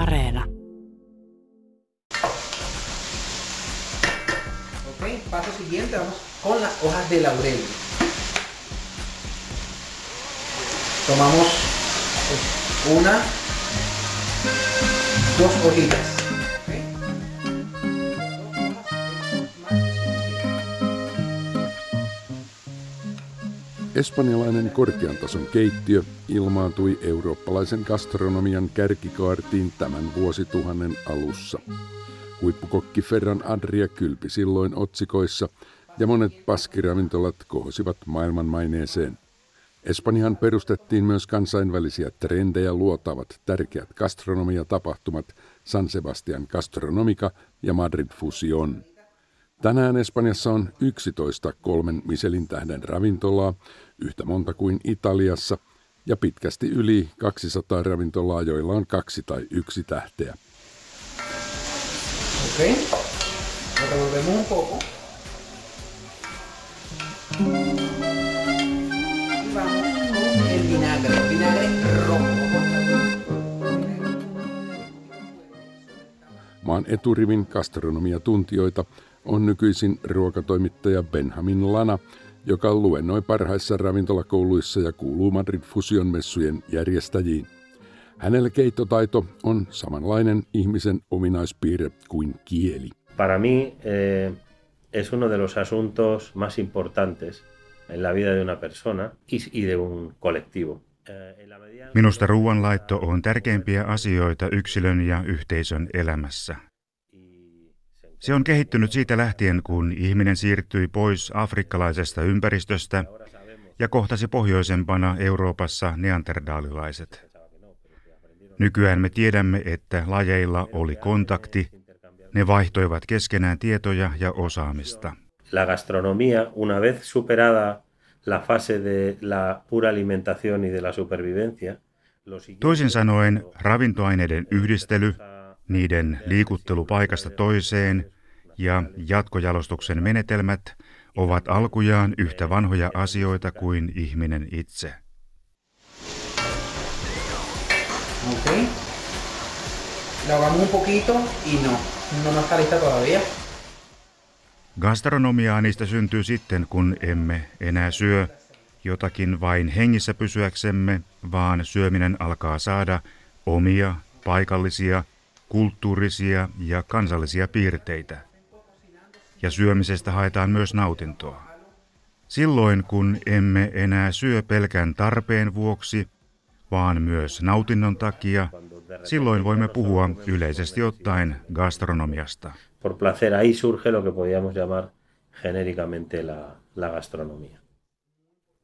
Areena. Ok, paso siguiente, vamos con las hojas de laurel. Tomamos una, dos hojitas. Espanjalainen korkean tason keittiö ilmaantui eurooppalaisen gastronomian kärkikaartiin tämän vuosituhannen alussa. Huippukokki Ferran Adria kylpi silloin otsikoissa ja monet paskiravintolat kohosivat maailmanmaineeseen. Espanjahan perustettiin myös kansainvälisiä trendejä luotavat tärkeät gastronomiatapahtumat San Sebastian Gastronomica ja Madrid Fusion. Tänään Espanjassa on 11 kolmen Michelin tähden ravintolaa, yhtä monta kuin Italiassa, ja pitkästi yli 200 ravintolaa, joilla on kaksi tai yksi tähteä. Ok. Lo revolvemos un poco. Maan eturivin gastronomiatuntijoita on nykyisin ruokatoimittaja Benjamin Lana, joka luennoi parhaissa ravintolakouluissa ja kuuluu Madrid Fusion messujen järjestäjiin. Hänellä keittotaito on samanlainen ihmisen ominaispiirre kuin kieli. Para mí eh, es uno de los asuntos más importantes en la vida de una persona y, de un colectivo. Eh, Minusta ruoanlaitto on tärkeimpiä asioita yksilön ja yhteisön elämässä. Se on kehittynyt siitä lähtien, kun ihminen siirtyi pois afrikkalaisesta ympäristöstä ja kohtasi pohjoisempana Euroopassa neandertalilaiset. Nykyään me tiedämme, että lajeilla oli kontakti, ne vaihtoivat keskenään tietoja ja osaamista. La gastronomía, una vez superada la fase de la pura alimentación y de la supervivencia, Toisin sanoen ravintoaineiden yhdistely, niiden liikuttelu paikasta toiseen ja jatkojalostuksen menetelmät ovat alkujaan yhtä vanhoja asioita kuin ihminen itse. Un poquito y no, no, no está lista todavía. Gastronomiaa niistä syntyy sitten, kun emme enää syö jotakin vain hengissä pysyäksemme, vaan syöminen alkaa saada omia, paikallisia, kulttuurisia ja kansallisia piirteitä. Ja syömisestä haetaan myös nautintoa. Silloin, kun emme enää syö pelkän tarpeen vuoksi, vaan myös nautinnon takia, silloin voimme puhua yleisesti ottaen gastronomiasta. por placer, ahí surge lo que podríamos llamar genéricamente la, la gastronomía.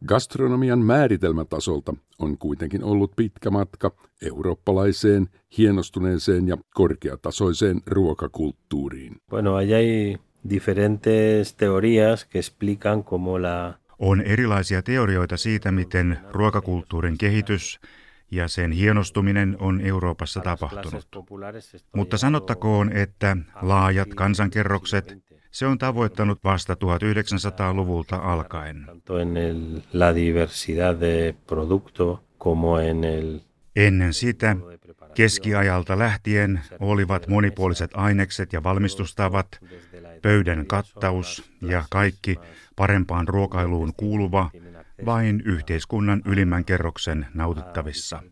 Gastronomian määritelmätasolta on kuitenkin ollut pitkä matka eurooppalaiseen, hienostuneeseen ja korkeatasoiseen ruokakulttuuriin. Bueno, ahí hay diferentes teorías que explican cómo la, On erilaisia teorioita siitä, miten ruokakulttuurin kehitys ja sen hienostuminen on Euroopassa tapahtunut. Mutta sanottakoon, että laajat kansankerrokset, se on tavoittanut vasta 1900-luvulta alkaen. Ennen sitä, keskiajalta lähtien, olivat monipuoliset ainekset ja valmistustavat, pöydän kattaus ja kaikki parempaan ruokailuun kuuluva vain yhteiskunnan ylimmän kerroksen nautittavissa.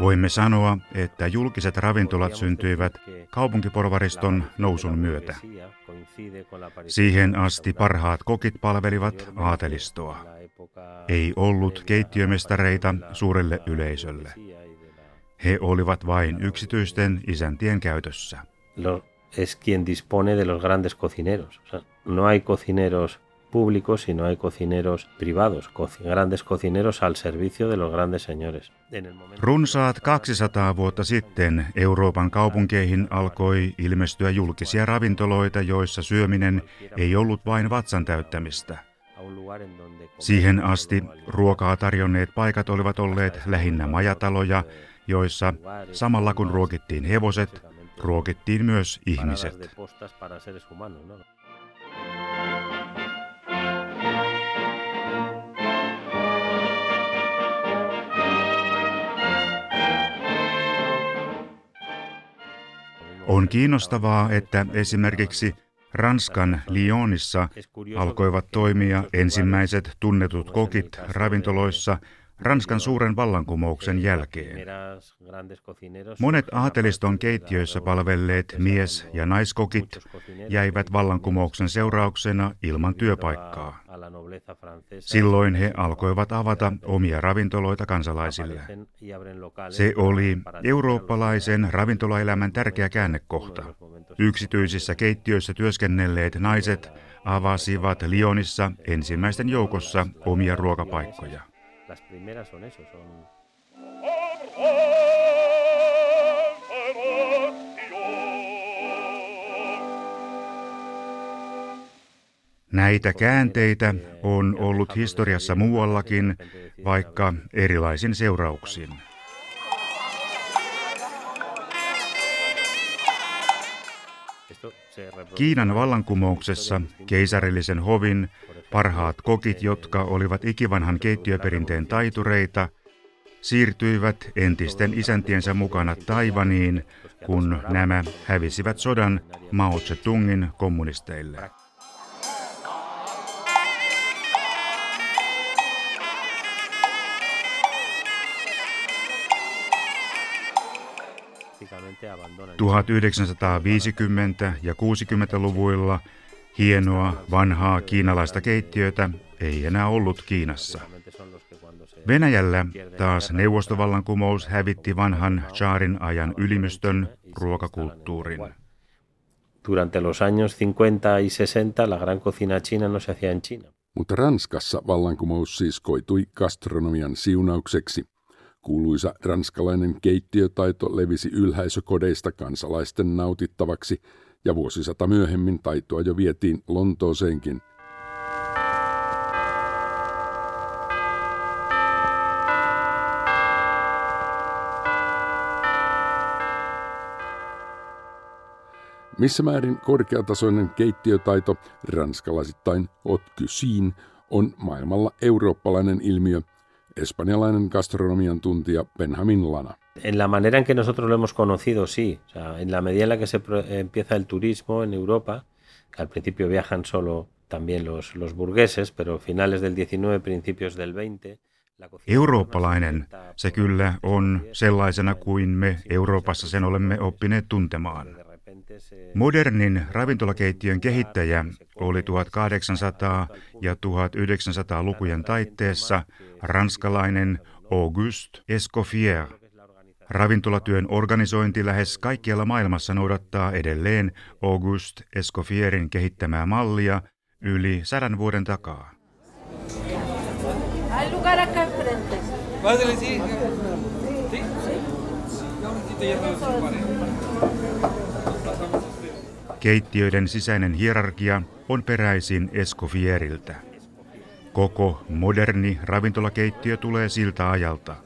Voimme sanoa, että julkiset ravintolat syntyivät kaupunkiporvariston nousun myötä. Siihen asti parhaat kokit palvelivat aatelistoa. Ei ollut keittiömestareita suurelle yleisölle. He olivat vain yksityisten isäntien käytössä. Es quien dispone de los grandes cocineros. No hay cocineros públicos, sino hay cocineros privados, coci- grandes cocineros al servicio de los grandes señores. Runsaat 200 vuotta sitten Euroopan kaupunkeihin alkoi ilmestyä julkisia ravintoloita, joissa syöminen ei ollut vain vatsan täyttämistä. Siihen asti ruokaa tarjonneet paikat olivat olleet lähinnä majataloja, joissa samalla kun ruokittiin hevoset, ruokittiin myös ihmiset. On kiinnostavaa, että esimerkiksi Ranskan Lyonissa alkoivat toimia ensimmäiset tunnetut kokit ravintoloissa Ranskan suuren vallankumouksen jälkeen. Monet aateliston keittiöissä palvelleet mies- ja naiskokit jäivät vallankumouksen seurauksena ilman työpaikkaa. Silloin he alkoivat avata omia ravintoloita kansalaisille. Se oli eurooppalaisen ravintolaelämän tärkeä käännekohta. Yksityisissä keittiöissä työskennelleet naiset avasivat Lyonissa ensimmäisten joukossa omia ruokapaikkoja. Las primeras son eso, son... Näitä käänteitä on ollut historiassa muuallakin, vaikka erilaisin seurauksin. Kiinan vallankumouksessa keisarillisen hovin parhaat kokit, jotka olivat ikivanhan keittiöperinteen taitureita, siirtyivät entisten isäntiensä mukana Taivaniin, kun nämä hävisivät sodan Mao Zedongin kommunisteille. – 1950- ja 60-luvuilla Hienoa, vanhaa kiinalaista keittiötä ei enää ollut Kiinassa. Venäjällä taas neuvostovallankumous hävitti vanhan Charin ajan ylimystön ruokakulttuurin. Durante los años 50 y 60 la gran cocina china no se hacía en China. Mutta Ranskassa vallankumous siis koitui gastronomian siunaukseksi. Kuuluisa ranskalainen keittiötaito levisi ylhäisökodeista kansalaisten nautittavaksi – ja vuosisata myöhemmin taitoa jo vietiin Lontooseenkin. Missä määrin korkeatasoinen keittiötaito, ranskalaisittain haute cuisine, on maailmalla eurooppalainen ilmiö, espanjalainen gastronomian tuntija Benjamin Lana. En la manera en que nosotros lo hemos conocido, sí. O sea, en la medida en la que se empieza el turismo en Europa, que al principio viajan solo también los, los burgueses, pero finales del 19, principios del 20, Eurooppalainen se kyllä on sellaisena kuin me Euroopassa sen olemme oppineet tuntemaan. Modernin ravintolakeittiön kehittäjä oli 1800- ja 1900-lukujen taitteessa ranskalainen Auguste Escoffier. Ravintolatyön organisointi lähes kaikkialla maailmassa noudattaa edelleen Auguste Escoffierin kehittämää mallia yli sadan vuoden takaa. Keittiöiden sisäinen hierarkia on peräisin Escoffieriltä. Koko moderni ravintolakeittiö tulee siltä ajalta.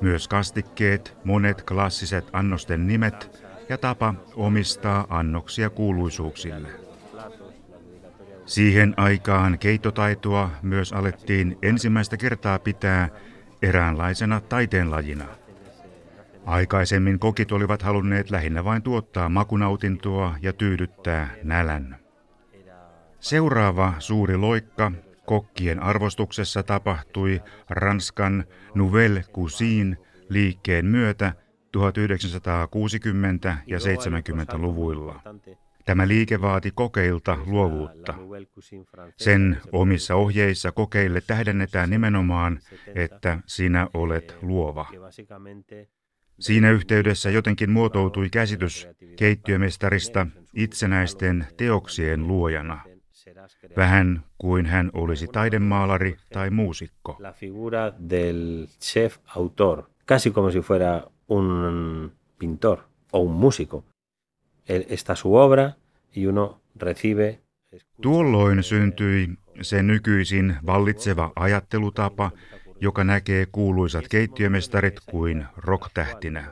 Myös kastikkeet, monet klassiset annosten nimet ja tapa omistaa annoksia kuuluisuuksille. Siihen aikaan keittotaitoa myös alettiin ensimmäistä kertaa pitää eräänlaisena taiteenlajina. Aikaisemmin kokit olivat halunneet lähinnä vain tuottaa makunautintoa ja tyydyttää nälän. Seuraava suuri loikka kokkien arvostuksessa tapahtui Ranskan Nouvelle Cuisine liikkeen myötä 1960- ja 70-luvuilla. Tämä liike vaati kokeilta luovuutta. Sen omissa ohjeissa kokeille tähdennetään nimenomaan, että sinä olet luova. Siinä yhteydessä jotenkin muotoutui käsitys keittiömestarista itsenäisten teoksien luojana. Vähän kuin hän olisi taidemaalari tai muusikko. La figura del chef autor, casi como si fuera un pintor o un músico. Está su obra y uno recibe Tuolloin syntyi se nykyisin vallitseva ajattelutapa, joka näkee kuuluisat keittiömestarit kuin rocktähtinä.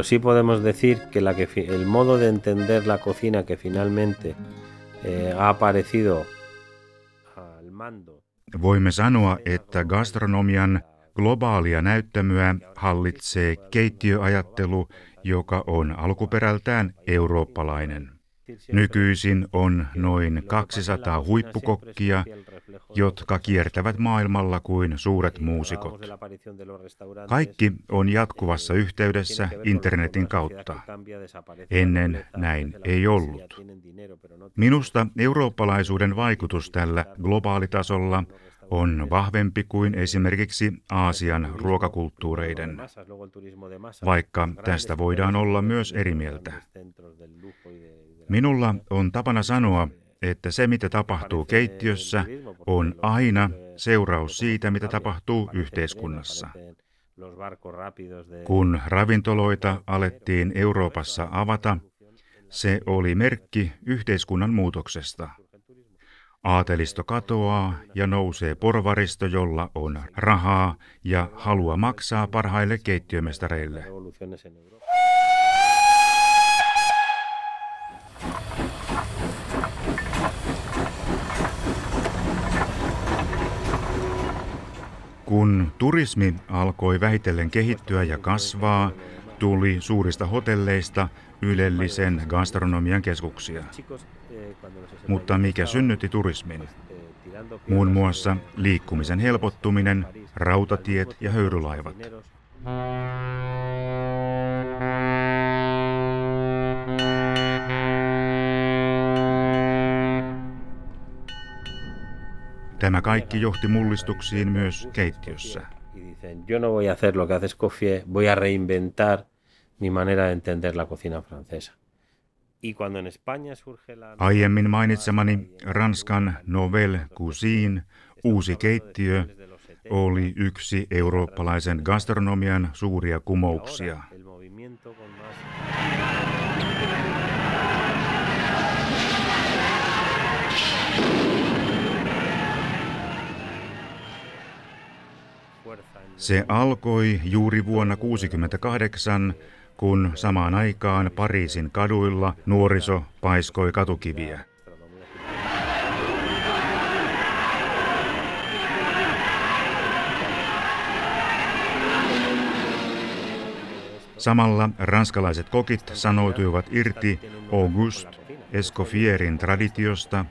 Pero sí podemos decir que, la que el modo de entender la cocina que finalmente eh, ha aparecido al mando. Voimme sanoa, että gastronomian globaalia näyttämöä hallitsee keittiöajattelu, joka on alkuperältään eurooppalainen. Nykyisin on noin 200 huippukokkia, jotka kiertävät maailmalla kuin suuret muusikot. Kaikki on jatkuvassa yhteydessä internetin kautta. Ennen näin ei ollut. Minusta eurooppalaisuuden vaikutus tällä globaalitasolla on vahvempi kuin esimerkiksi Aasian ruokakulttuureiden, vaikka tästä voidaan olla myös eri mieltä. Minulla on tapana sanoa, että se mitä tapahtuu keittiössä on aina seuraus siitä, mitä tapahtuu yhteiskunnassa. Kun ravintoloita alettiin Euroopassa avata, se oli merkki yhteiskunnan muutoksesta. Aatelisto katoaa ja nousee porvaristo, jolla on rahaa ja halua maksaa parhaille keittiömestareille. Kun turismi alkoi vähitellen kehittyä ja kasvaa, tuli suurista hotelleista ylellisen gastronomian keskuksia. Mutta mikä synnytti turismin? Muun muassa liikkumisen helpottuminen, rautatiet ja höyrylaivat. Tämä kaikki johti mullistuksiin myös keittiössä. Yo no voy a hacer lo que hace Escoffier, voy a reinventar mi manera de entender la cocina francesa. Aiemmin mainitsemani Ranskan Nouvelle Cuisine, uusi keittiö, oli yksi eurooppalaisen gastronomian suuria kumouksia. Se alkoi juuri vuonna 1968, kun samaan aikaan Pariisin kaduilla nuoriso paiskoi katukiviä. Samalla ranskalaiset kokit sanoituivat irti Auguste Escoffierin traditiosta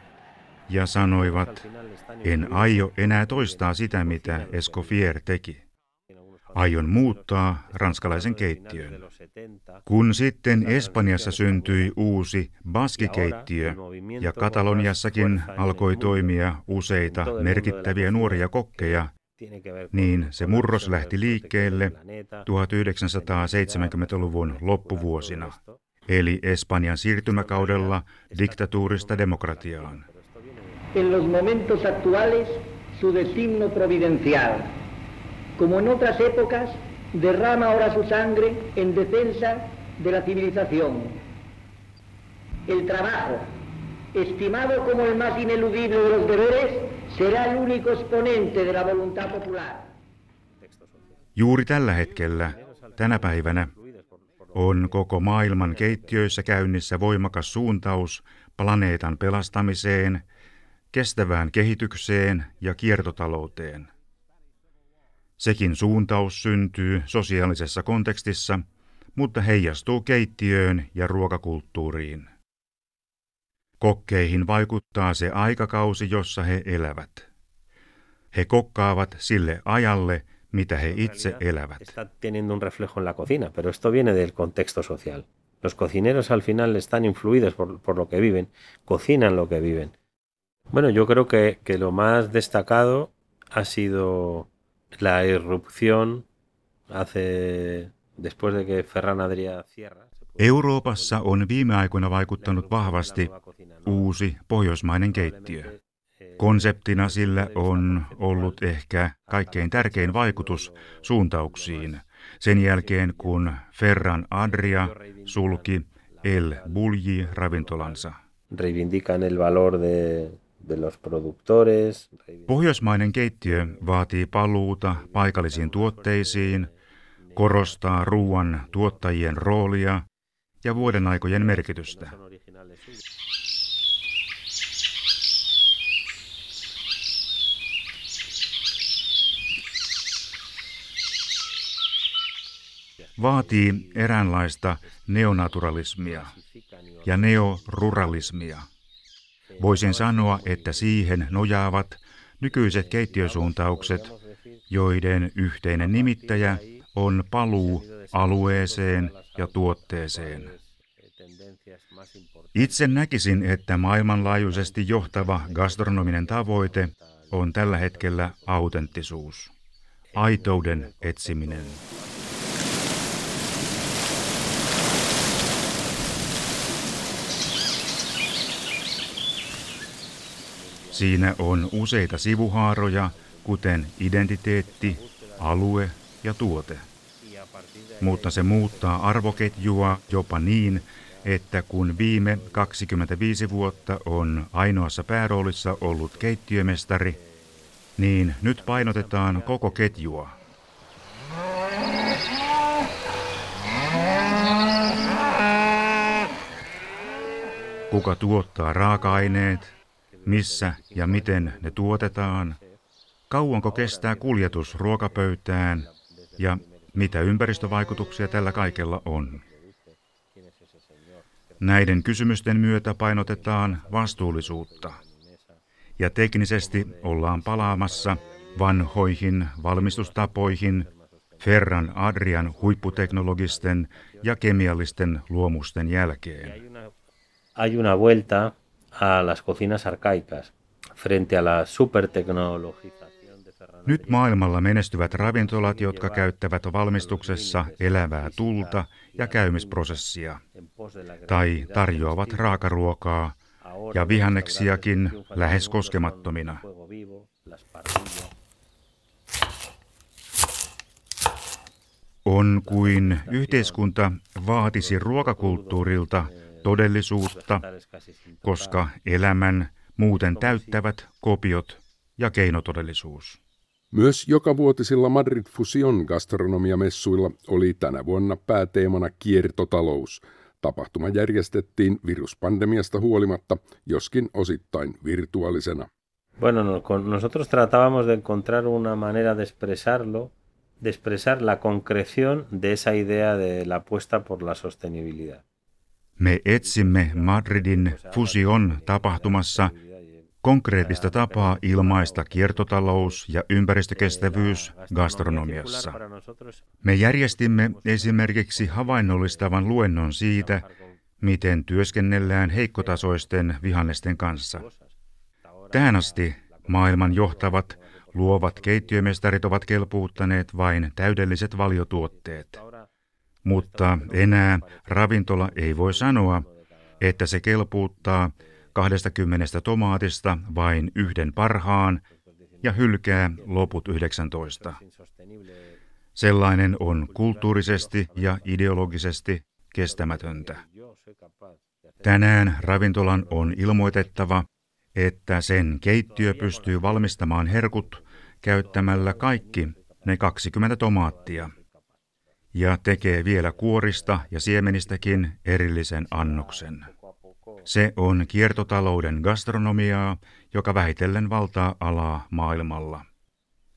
ja sanoivat, en aio enää toistaa sitä, mitä Escoffier teki. Aion muuttaa ranskalaisen keittiön. Kun sitten Espanjassa syntyi uusi baskikeittiö ja Kataloniassakin alkoi toimia useita merkittäviä nuoria kokkeja, niin se murros lähti liikkeelle 1970-luvun loppuvuosina, eli Espanjan siirtymäkaudella diktatuurista demokratiaan. En los momentos actuales su destino providencial como en otras épocas, derrama ahora su sangre en defensa de la civilización. El trabajo, estimado como el más ineludible de los deberes, será el único exponente de la voluntad popular. Juuri tällä hetkellä, tänä päivänä, on koko maailman keittiöissä käynnissä voimakas suuntaus planeetan pelastamiseen, kestävään kehitykseen ja kiertotalouteen – Sekin suuntaus syntyy sosiaalisessa kontekstissa, mutta heijastuu keittiöön ja ruokakulttuuriin. Kokkeihin vaikuttaa se aikakausi, jossa he elävät. He kokkaavat sille ajalle, mitä he itse elävät. Los cocineros al final están influidos por, por lo que viven, cocinan lo que viven. Bueno, yo creo que, que lo más destacado ha sido la irrupción hace después de que Ferran Adria cierra. Euroopassa on viime aikoina vaikuttanut vahvasti uusi pohjoismainen keittiö. Konseptina sillä on ollut ehkä kaikkein tärkein vaikutus suuntauksiin sen jälkeen, kun Ferran Adria sulki El Bulli ravintolansa. Reivindican el valor de. Pohjoismainen keittiö vaatii paluuta paikallisiin tuotteisiin, korostaa ruoan tuottajien roolia ja vuodenaikojen merkitystä. Vaatii eräänlaista neonaturalismia ja neoruralismia. Voisin sanoa, että siihen nojaavat nykyiset keittiösuuntaukset, joiden yhteinen nimittäjä on paluu alueeseen ja tuotteeseen. Itse näkisin, että maailmanlaajuisesti johtava gastronominen tavoite on tällä hetkellä autenttisuus, aitouden etsiminen. Siinä on useita sivuhaaroja, kuten identiteetti, alue ja tuote. Mutta se muuttaa arvoketjua jopa niin, että kun viime 25 vuotta on ainoassa pääroolissa ollut keittiömestari, niin nyt painotetaan koko ketjua. Kuka tuottaa raaka-aineet, missä ja miten ne tuotetaan, kauanko kestää kuljetus ruokapöytään ja mitä ympäristövaikutuksia tällä kaikella on. Näiden kysymysten myötä painotetaan vastuullisuutta. Ja teknisesti ollaan palaamassa vanhoihin valmistustapoihin Ferran Adrian huipputeknologisten ja kemiallisten luomusten jälkeen. Hay una vuelta a las cocinas arcaicas frente a la supertecnologización de Nyt maailmalla menestyvät ravintolat, jotka käyttävät valmistuksessa elävää tulta ja käymisprosessia, tai tarjoavat raakaruokaa ja vihanneksiakin lähes koskemattomina. On kuin yhteiskunta vaatisi ruokakulttuurilta todellisuutta, koska elämän muuten täyttävät kopiot ja keinotodellisuus. Myös jokavuotisilla Madrid Fusion gastronomiamessuilla oli tänä vuonna pääteemana kiertotalous. Tapahtuma järjestettiin viruspandemiasta huolimatta, joskin osittain virtuaalisena. Bueno, no, nosotros tratábamos de encontrar una manera de expresarlo, de expresar la concreción de esa idea de la apuesta por la sostenibilidad. Me etsimme Madridin Fusion tapahtumassa konkreettista tapaa ilmaista kiertotalous ja ympäristökestävyys gastronomiassa. Me järjestimme esimerkiksi havainnollistavan luennon siitä, miten työskennellään heikkotasoisten vihannesten kanssa. Tähän asti maailman johtavat luovat keittiömestarit ovat kelpuuttaneet vain täydelliset valiotuotteet. Mutta enää ravintola ei voi sanoa, että se kelpuuttaa 20 tomaatista vain yhden parhaan ja hylkää loput 19. Sellainen on kulttuurisesti ja ideologisesti kestämätöntä. Tänään ravintolan on ilmoitettava, että sen keittiö pystyy valmistamaan herkut käyttämällä kaikki ne 20 tomaattia ja tekee vielä kuorista ja siemenistäkin erillisen annoksen. Se on kiertotalouden gastronomiaa, joka vähitellen valtaa alaa maailmalla.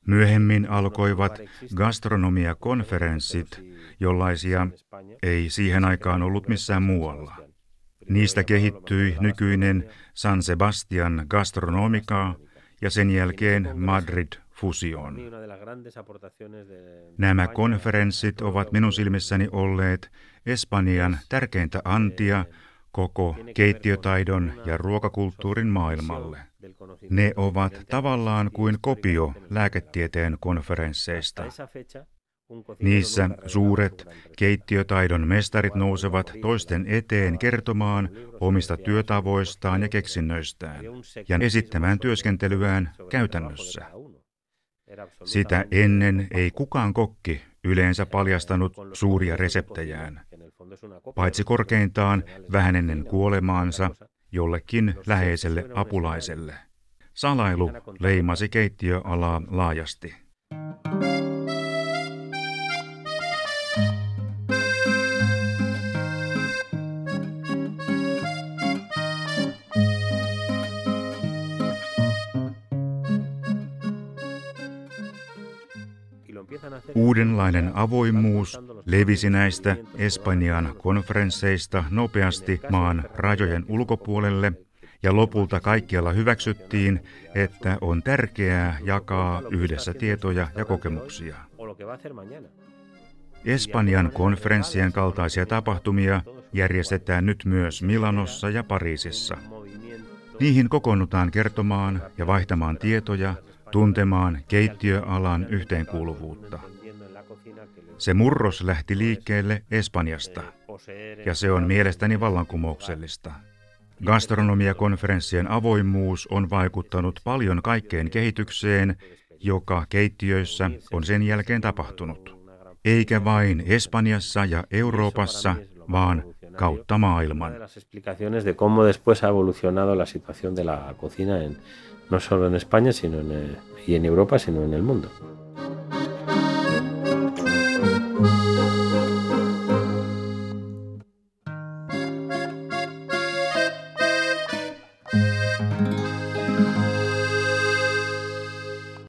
Myöhemmin alkoivat gastronomiakonferenssit, jollaisia ei siihen aikaan ollut missään muualla. Niistä kehittyi nykyinen San Sebastian Gastronomica ja sen jälkeen Madrid Fusion. Nämä konferenssit ovat minun silmissäni olleet Espanjan tärkeintä antia koko keittiötaidon ja ruokakulttuurin maailmalle. Ne ovat tavallaan kuin kopio lääketieteen konferensseista. Niissä suuret keittiötaidon mestarit nousevat toisten eteen kertomaan omista työtavoistaan ja keksinnöistään ja esittämään työskentelyään käytännössä. Sitä ennen ei kukaan kokki yleensä paljastanut suuria reseptejään, paitsi korkeintaan vähän ennen kuolemaansa jollekin läheiselle apulaiselle. Salailu leimasi keittiöalaa laajasti. Uudenlainen avoimuus levisi näistä Espanjan konferensseista nopeasti maan rajojen ulkopuolelle ja lopulta kaikkialla hyväksyttiin, että on tärkeää jakaa yhdessä tietoja ja kokemuksia. Espanjan konferenssien kaltaisia tapahtumia järjestetään nyt myös Milanossa ja Pariisissa. Niihin kokoonnutaan kertomaan ja vaihtamaan tietoja, tuntemaan keittiöalan yhteenkuuluvuutta. Se murros lähti liikkeelle Espanjasta, ja se on mielestäni vallankumouksellista. Gastronomiakonferenssien avoimuus on vaikuttanut paljon kaikkeen kehitykseen, joka keittiöissä on sen jälkeen tapahtunut. Eikä vain Espanjassa ja Euroopassa, vaan kautta maailman. no solo en España sino en, y en Europa, sino en el mundo.